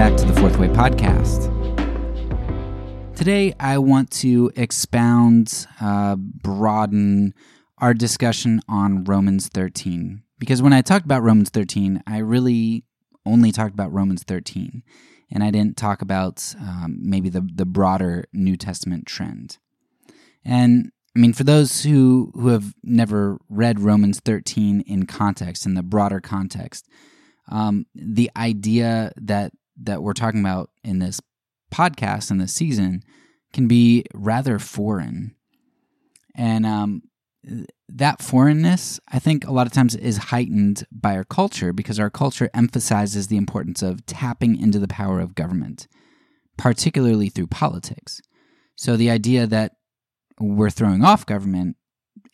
back to the Fourth Way Podcast. Today, I want to expound, uh, broaden our discussion on Romans 13. Because when I talked about Romans 13, I really only talked about Romans 13, and I didn't talk about um, maybe the, the broader New Testament trend. And I mean, for those who, who have never read Romans 13 in context, in the broader context, um, the idea that that we're talking about in this podcast in this season can be rather foreign, and um, that foreignness, I think, a lot of times is heightened by our culture because our culture emphasizes the importance of tapping into the power of government, particularly through politics. So the idea that we're throwing off government,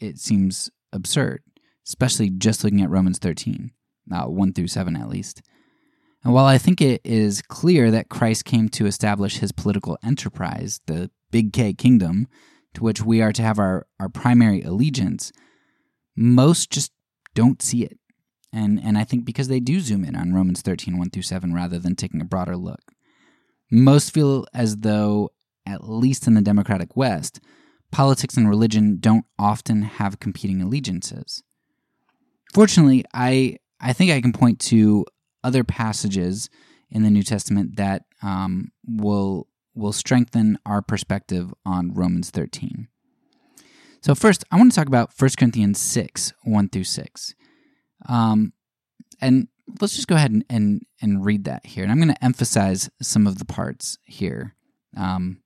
it seems absurd, especially just looking at Romans 13, uh, 1 through 7 at least. And while I think it is clear that Christ came to establish his political enterprise, the Big K kingdom, to which we are to have our, our primary allegiance, most just don't see it. And, and I think because they do zoom in on Romans 13, 1 through 7, rather than taking a broader look. Most feel as though, at least in the Democratic West, politics and religion don't often have competing allegiances. Fortunately, I I think I can point to other passages in the New Testament that um, will will strengthen our perspective on Romans 13. So first, I want to talk about 1 Corinthians 6, 1 through 6. Um, and let's just go ahead and, and, and read that here. And I'm going to emphasize some of the parts here um,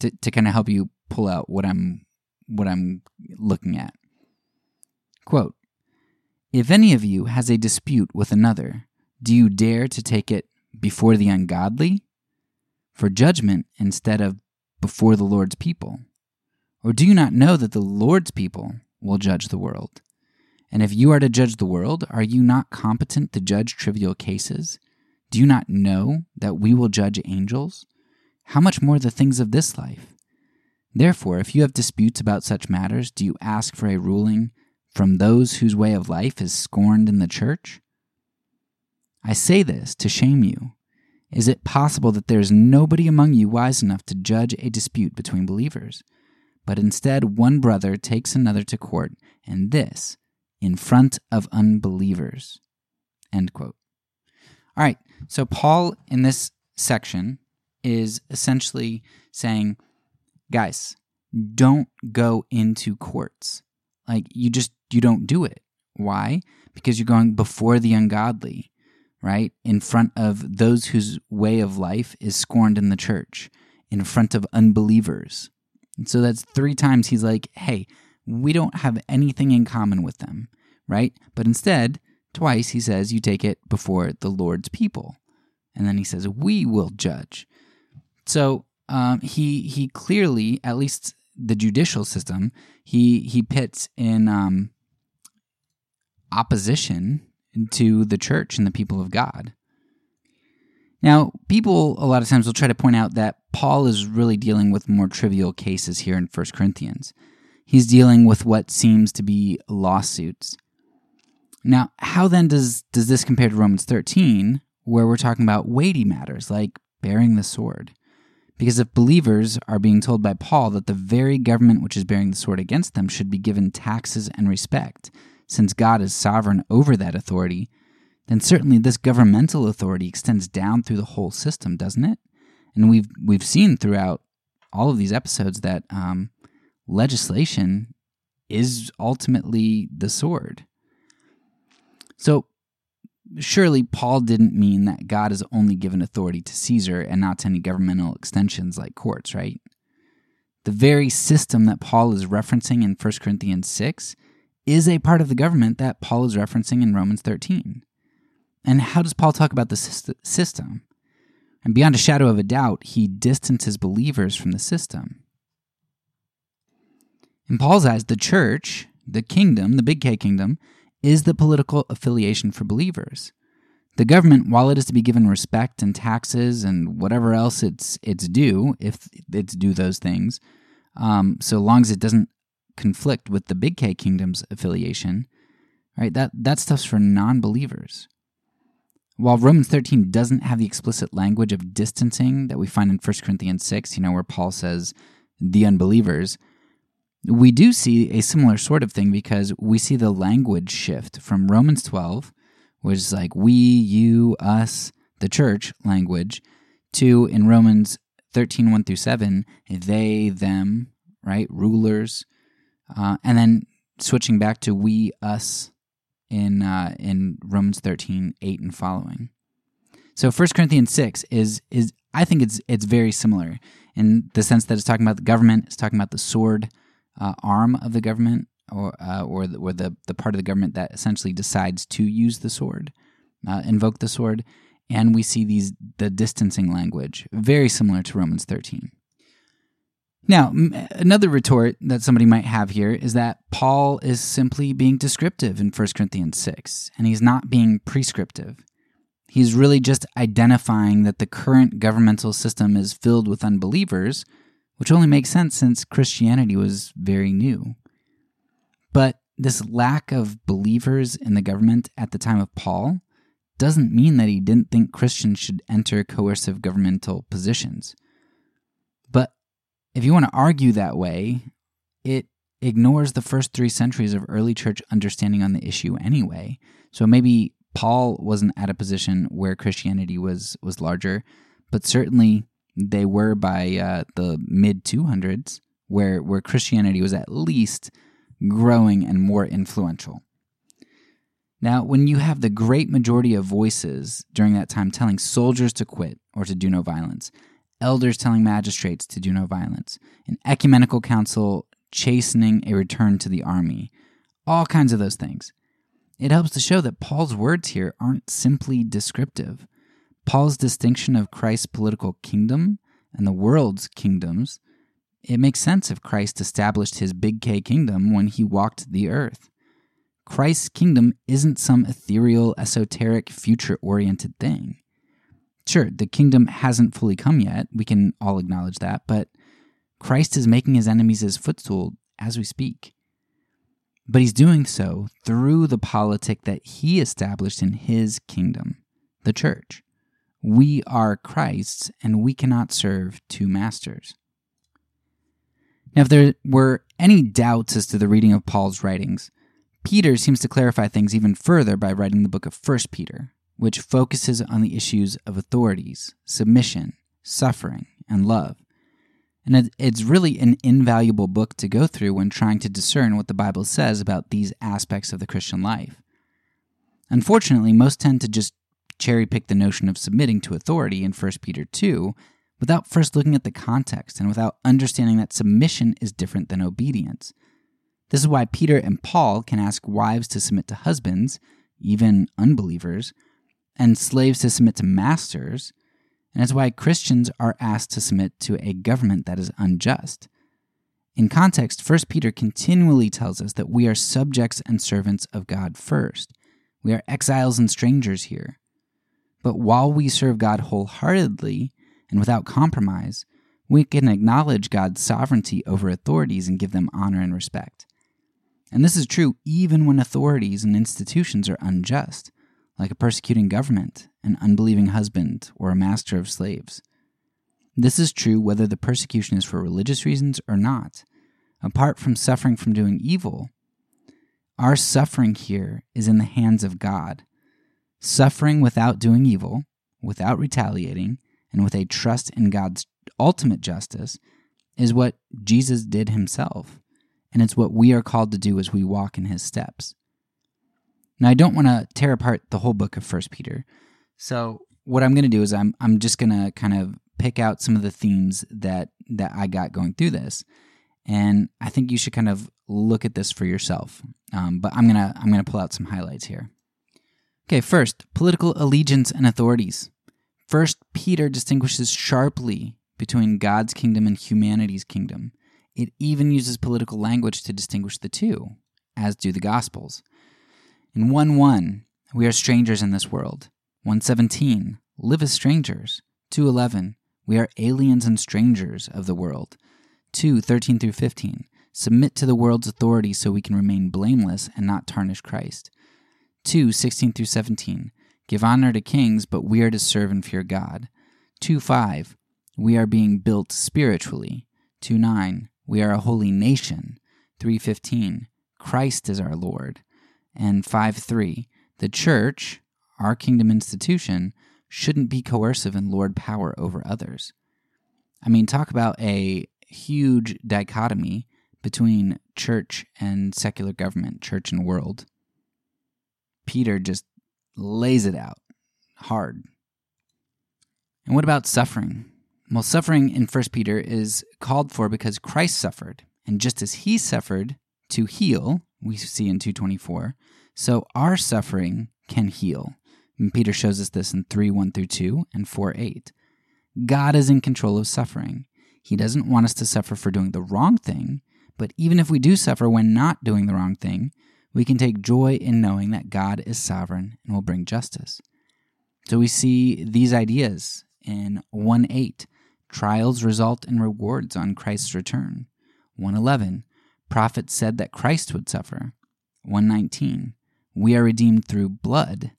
to, to kind of help you pull out what I'm what I'm looking at. Quote, if any of you has a dispute with another, do you dare to take it before the ungodly? For judgment instead of before the Lord's people? Or do you not know that the Lord's people will judge the world? And if you are to judge the world, are you not competent to judge trivial cases? Do you not know that we will judge angels? How much more the things of this life? Therefore, if you have disputes about such matters, do you ask for a ruling from those whose way of life is scorned in the church? I say this to shame you. Is it possible that there is nobody among you wise enough to judge a dispute between believers? But instead, one brother takes another to court, and this in front of unbelievers. End quote. All right, so Paul in this section is essentially saying, guys, don't go into courts. Like, you just, you don't do it. Why? Because you're going before the ungodly right? In front of those whose way of life is scorned in the church, in front of unbelievers. And so that's three times he's like, hey, we don't have anything in common with them, right? But instead, twice he says, you take it before the Lord's people. And then he says, we will judge. So um, he he clearly, at least the judicial system, he he pits in um, opposition to the church and the people of God. Now, people a lot of times will try to point out that Paul is really dealing with more trivial cases here in 1 Corinthians. He's dealing with what seems to be lawsuits. Now, how then does, does this compare to Romans 13, where we're talking about weighty matters like bearing the sword? Because if believers are being told by Paul that the very government which is bearing the sword against them should be given taxes and respect, since God is sovereign over that authority, then certainly this governmental authority extends down through the whole system, doesn't it? And we've we've seen throughout all of these episodes that um, legislation is ultimately the sword. So surely Paul didn't mean that God has only given authority to Caesar and not to any governmental extensions like courts, right? The very system that Paul is referencing in 1 Corinthians 6 is a part of the government that Paul is referencing in Romans 13. And how does Paul talk about the system? And beyond a shadow of a doubt, he distances believers from the system. In Paul's eyes, the church, the kingdom, the big K kingdom, is the political affiliation for believers. The government, while it is to be given respect and taxes and whatever else it's it's due, if it's due those things, um, so long as it doesn't conflict with the Big K Kingdom's affiliation, right? That that stuff's for non-believers. while Romans 13 doesn't have the explicit language of distancing that we find in 1 Corinthians 6, you know, where Paul says, the unbelievers, we do see a similar sort of thing because we see the language shift from Romans 12, which is like we, you, us, the church language, to in Romans 13, 1 through 7, they, them, right? Rulers. Uh, and then switching back to we, us in, uh, in Romans 13, 8 and following. So 1 Corinthians 6 is, is I think it's, it's very similar in the sense that it's talking about the government, it's talking about the sword uh, arm of the government, or, uh, or, the, or the, the part of the government that essentially decides to use the sword, uh, invoke the sword and we see these the distancing language very similar to Romans 13. Now, another retort that somebody might have here is that Paul is simply being descriptive in 1 Corinthians 6, and he's not being prescriptive. He's really just identifying that the current governmental system is filled with unbelievers, which only makes sense since Christianity was very new. But this lack of believers in the government at the time of Paul doesn't mean that he didn't think Christians should enter coercive governmental positions. If you want to argue that way, it ignores the first three centuries of early church understanding on the issue anyway. So maybe Paul wasn't at a position where Christianity was was larger, but certainly they were by uh, the mid 200s, where where Christianity was at least growing and more influential. Now, when you have the great majority of voices during that time telling soldiers to quit or to do no violence, elders telling magistrates to do no violence, an ecumenical council chastening a return to the army, all kinds of those things, it helps to show that Paul's words here aren't simply descriptive. Paul's distinction of Christ's political kingdom and the world's kingdoms, it makes sense if Christ established his big K kingdom when he walked the earth. Christ's kingdom isn't some ethereal, esoteric, future oriented thing. Sure, the kingdom hasn't fully come yet. We can all acknowledge that. But Christ is making his enemies his footstool as we speak. But he's doing so through the politic that he established in his kingdom, the church. We are Christ's, and we cannot serve two masters. Now, if there were any doubts as to the reading of Paul's writings, Peter seems to clarify things even further by writing the book of 1 Peter, which focuses on the issues of authorities, submission, suffering, and love. And it's really an invaluable book to go through when trying to discern what the Bible says about these aspects of the Christian life. Unfortunately, most tend to just cherry pick the notion of submitting to authority in 1 Peter 2 without first looking at the context and without understanding that submission is different than obedience. This is why Peter and Paul can ask wives to submit to husbands, even unbelievers, and slaves to submit to masters. And it's why Christians are asked to submit to a government that is unjust. In context, 1 Peter continually tells us that we are subjects and servants of God first. We are exiles and strangers here. But while we serve God wholeheartedly and without compromise, we can acknowledge God's sovereignty over authorities and give them honor and respect. And this is true even when authorities and institutions are unjust, like a persecuting government, an unbelieving husband, or a master of slaves. This is true whether the persecution is for religious reasons or not. Apart from suffering from doing evil, our suffering here is in the hands of God. Suffering without doing evil, without retaliating, and with a trust in God's ultimate justice is what Jesus did himself and it's what we are called to do as we walk in his steps. Now, I don't want to tear apart the whole book of First Peter. So, what I'm going to do is I'm I'm just going to kind of pick out some of the themes that that I got going through this, and I think you should kind of look at this for yourself. Um, but I'm gonna I'm gonna pull out some highlights here. Okay, first, political allegiance and authorities. First, Peter distinguishes sharply between God's kingdom and humanity's kingdom. It even uses political language to distinguish the two, as do the Gospels. In 1 1, we are strangers in this world. 117, live as strangers. 211, we are aliens and strangers of the world. 2 13 through 15, submit to the world's authority so we can remain blameless and not tarnish Christ. 2 16 through 17, Give honor to kings, but we are to serve and fear God. 2 5. We are being built spiritually. 2 9. We are a holy nation. 315. Christ is our Lord. And 5 3. The church, our kingdom institution, shouldn't be coercive and lord power over others. I mean, talk about a huge dichotomy between church and secular government, church and world. Peter just lays it out hard. And what about suffering? Well, suffering in 1 Peter is called for because Christ suffered. And just as he suffered to heal, we see in 224, so our suffering can heal. And Peter shows us this in 3 1 through 2 and 4 8. God is in control of suffering. He doesn't want us to suffer for doing the wrong thing, but even if we do suffer when not doing the wrong thing, we can take joy in knowing that God is sovereign and will bring justice. So we see these ideas in 1 8. Trials result in rewards on Christ's return. 111. Prophets said that Christ would suffer. 119. We are redeemed through blood.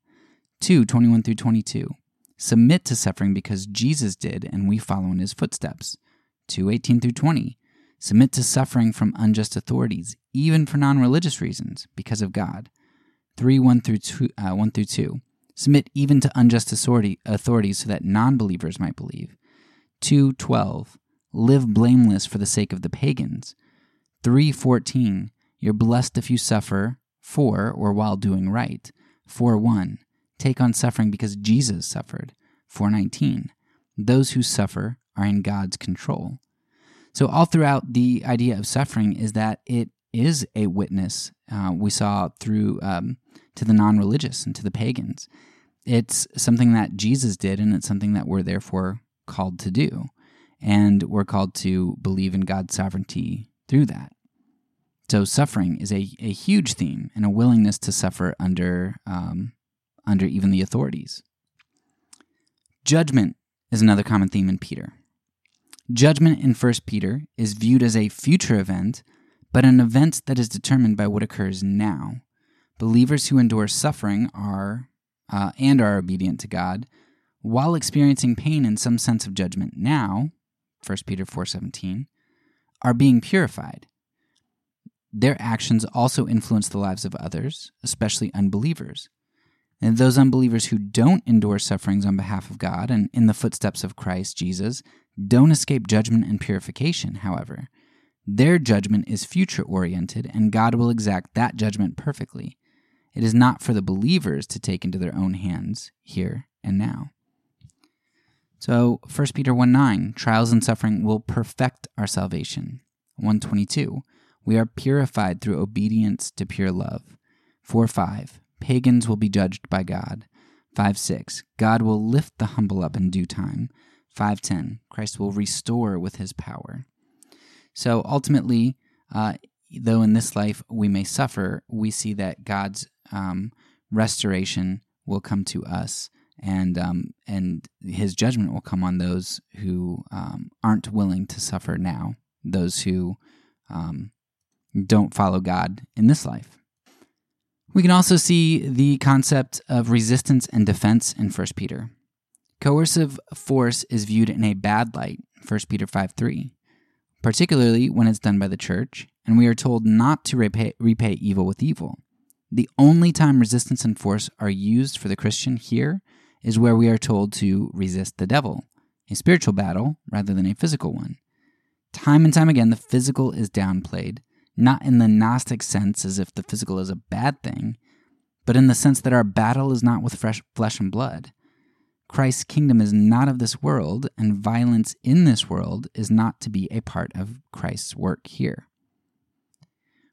2 21 through 22. Submit to suffering because Jesus did, and we follow in his footsteps. 2 18 through 20. Submit to suffering from unjust authorities, even for non religious reasons, because of God. 3 1 through 2. Uh, 1 through 2. Submit even to unjust authorities so that non believers might believe. 2:12 Live blameless for the sake of the pagans. 3:14 You're blessed if you suffer for or while doing right. 4:1 Take on suffering because Jesus suffered. 4:19 Those who suffer are in God's control. So all throughout the idea of suffering is that it is a witness. Uh, we saw through um, to the non-religious and to the pagans. It's something that Jesus did, and it's something that we're therefore called to do. And we're called to believe in God's sovereignty through that. So suffering is a, a huge theme and a willingness to suffer under um, under even the authorities. Judgment is another common theme in Peter. Judgment in 1 Peter is viewed as a future event, but an event that is determined by what occurs now. Believers who endure suffering are uh, and are obedient to God while experiencing pain and some sense of judgment now 1 peter 4.17 are being purified. Their actions also influence the lives of others especially unbelievers. And those unbelievers who don't endure sufferings on behalf of god and in the footsteps of christ jesus don't escape judgment and purification however. Their judgment is future oriented and god will exact that judgment perfectly. It is not for the believers to take into their own hands here and now so 1 Peter 1 9, trials and suffering will perfect our salvation. 122, we are purified through obedience to pure love. 4 5, pagans will be judged by God. 5 6, God will lift the humble up in due time. 510, Christ will restore with his power. So ultimately, uh, though in this life we may suffer, we see that God's um, restoration will come to us and um, and his judgment will come on those who um, aren't willing to suffer now, those who um, don't follow God in this life. We can also see the concept of resistance and defense in 1 Peter. Coercive force is viewed in a bad light, 1 Peter 5 3, particularly when it's done by the church, and we are told not to repay, repay evil with evil. The only time resistance and force are used for the Christian here is where we are told to resist the devil, a spiritual battle rather than a physical one. Time and time again, the physical is downplayed, not in the Gnostic sense as if the physical is a bad thing, but in the sense that our battle is not with flesh and blood. Christ's kingdom is not of this world, and violence in this world is not to be a part of Christ's work here.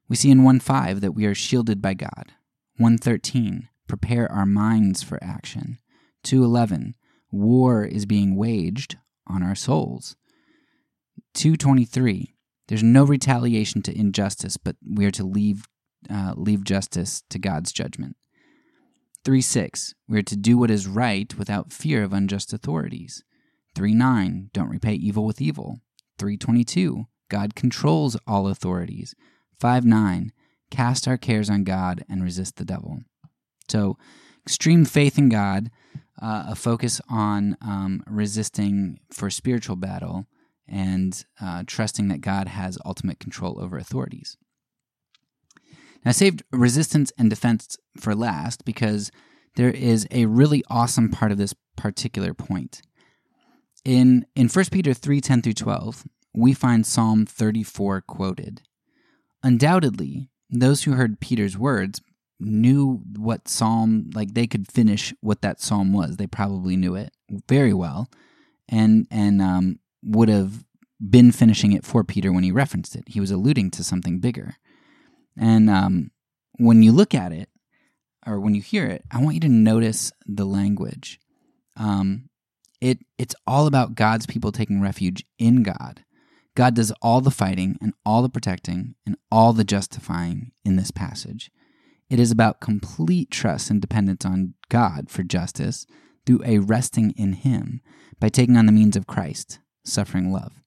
We see in 1 5 that we are shielded by God. 113, prepare our minds for action. 211 war is being waged on our souls. 223 there's no retaliation to injustice but we are to leave uh, leave justice to god's judgment. 3 6 we are to do what is right without fear of unjust authorities. 3 9 don't repay evil with evil. 322 god controls all authorities. 5 9 cast our cares on god and resist the devil. So extreme faith in God, uh, a focus on um, resisting for spiritual battle, and uh, trusting that God has ultimate control over authorities. Now, I saved resistance and defense for last because there is a really awesome part of this particular point. In in 1 Peter 3 10 through 12, we find Psalm 34 quoted. Undoubtedly, those who heard Peter's words knew what psalm, like they could finish what that psalm was. They probably knew it very well, and and um, would have been finishing it for Peter when he referenced it. He was alluding to something bigger. And um, when you look at it, or when you hear it, I want you to notice the language. Um, it it's all about God's people taking refuge in God. God does all the fighting and all the protecting and all the justifying in this passage. It is about complete trust and dependence on God for justice through a resting in Him by taking on the means of Christ, suffering love.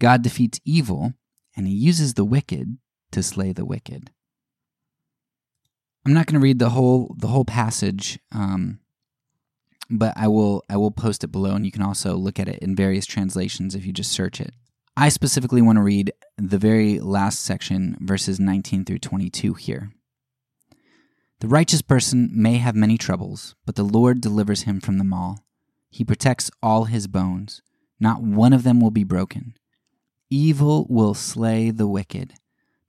God defeats evil and He uses the wicked to slay the wicked. I'm not going to read the whole the whole passage, um, but I will I will post it below, and you can also look at it in various translations if you just search it. I specifically want to read the very last section, verses 19 through 22 here. The righteous person may have many troubles, but the Lord delivers him from them all. He protects all his bones, not one of them will be broken. Evil will slay the wicked,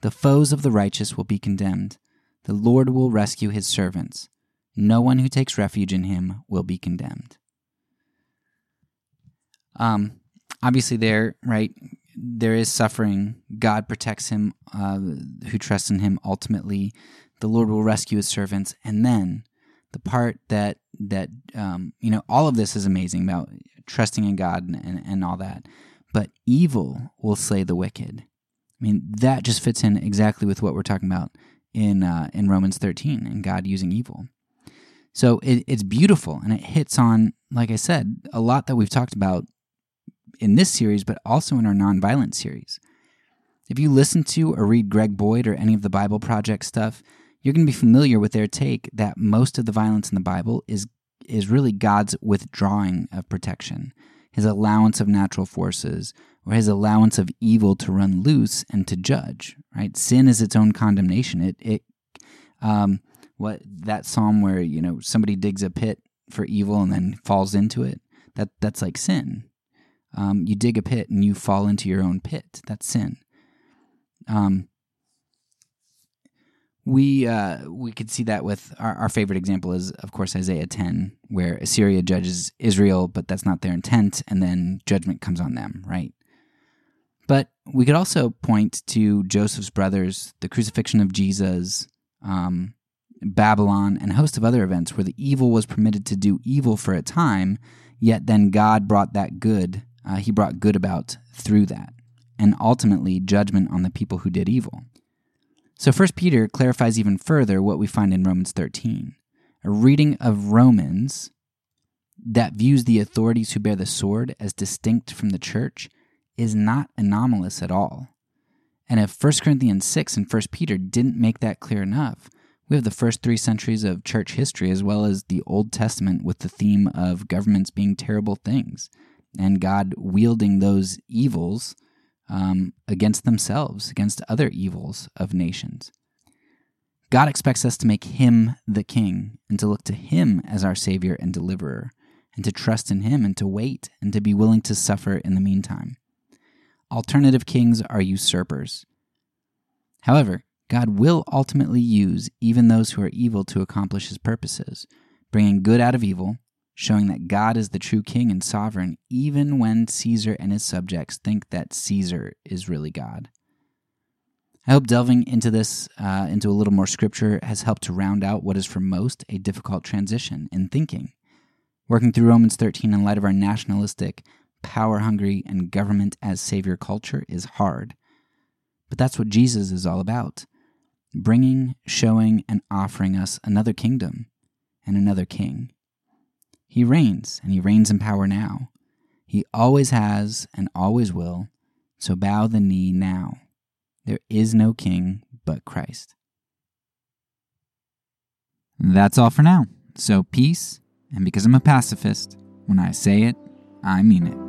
the foes of the righteous will be condemned. The Lord will rescue his servants. No one who takes refuge in him will be condemned. Um, obviously, there, right, there is suffering. God protects him uh, who trusts in him ultimately. The Lord will rescue his servants. And then the part that, that um, you know, all of this is amazing about trusting in God and, and, and all that. But evil will slay the wicked. I mean, that just fits in exactly with what we're talking about in uh, in Romans 13 and God using evil. So it, it's beautiful and it hits on, like I said, a lot that we've talked about in this series, but also in our nonviolent series. If you listen to or read Greg Boyd or any of the Bible Project stuff, you're going to be familiar with their take that most of the violence in the Bible is is really God's withdrawing of protection, his allowance of natural forces, or his allowance of evil to run loose and to judge. Right? Sin is its own condemnation. It it um, what that psalm where you know somebody digs a pit for evil and then falls into it. That that's like sin. Um, you dig a pit and you fall into your own pit. That's sin. Um, we uh, we could see that with our, our favorite example is of course Isaiah 10 where Assyria judges Israel but that's not their intent and then judgment comes on them right? But we could also point to Joseph's brothers the crucifixion of Jesus um, Babylon and a host of other events where the evil was permitted to do evil for a time yet then God brought that good uh, he brought good about through that and ultimately judgment on the people who did evil so 1 Peter clarifies even further what we find in Romans 13. A reading of Romans that views the authorities who bear the sword as distinct from the church is not anomalous at all. And if 1 Corinthians 6 and 1 Peter didn't make that clear enough, we have the first three centuries of church history as well as the Old Testament with the theme of governments being terrible things and God wielding those evils um, against themselves, against other evils of nations. God expects us to make Him the King and to look to Him as our Savior and Deliverer, and to trust in Him and to wait and to be willing to suffer in the meantime. Alternative kings are usurpers. However, God will ultimately use even those who are evil to accomplish His purposes, bringing good out of evil showing that God is the true king and sovereign, even when Caesar and his subjects think that Caesar is really God. I hope delving into this, uh, into a little more scripture, has helped to round out what is for most a difficult transition in thinking. Working through Romans 13 in light of our nationalistic, power hungry, and government as savior culture is hard. But that's what Jesus is all about bringing, showing, and offering us another kingdom and another king. He reigns, and he reigns in power now. He always has and always will, so bow the knee now. There is no king but Christ. That's all for now. So, peace, and because I'm a pacifist, when I say it, I mean it.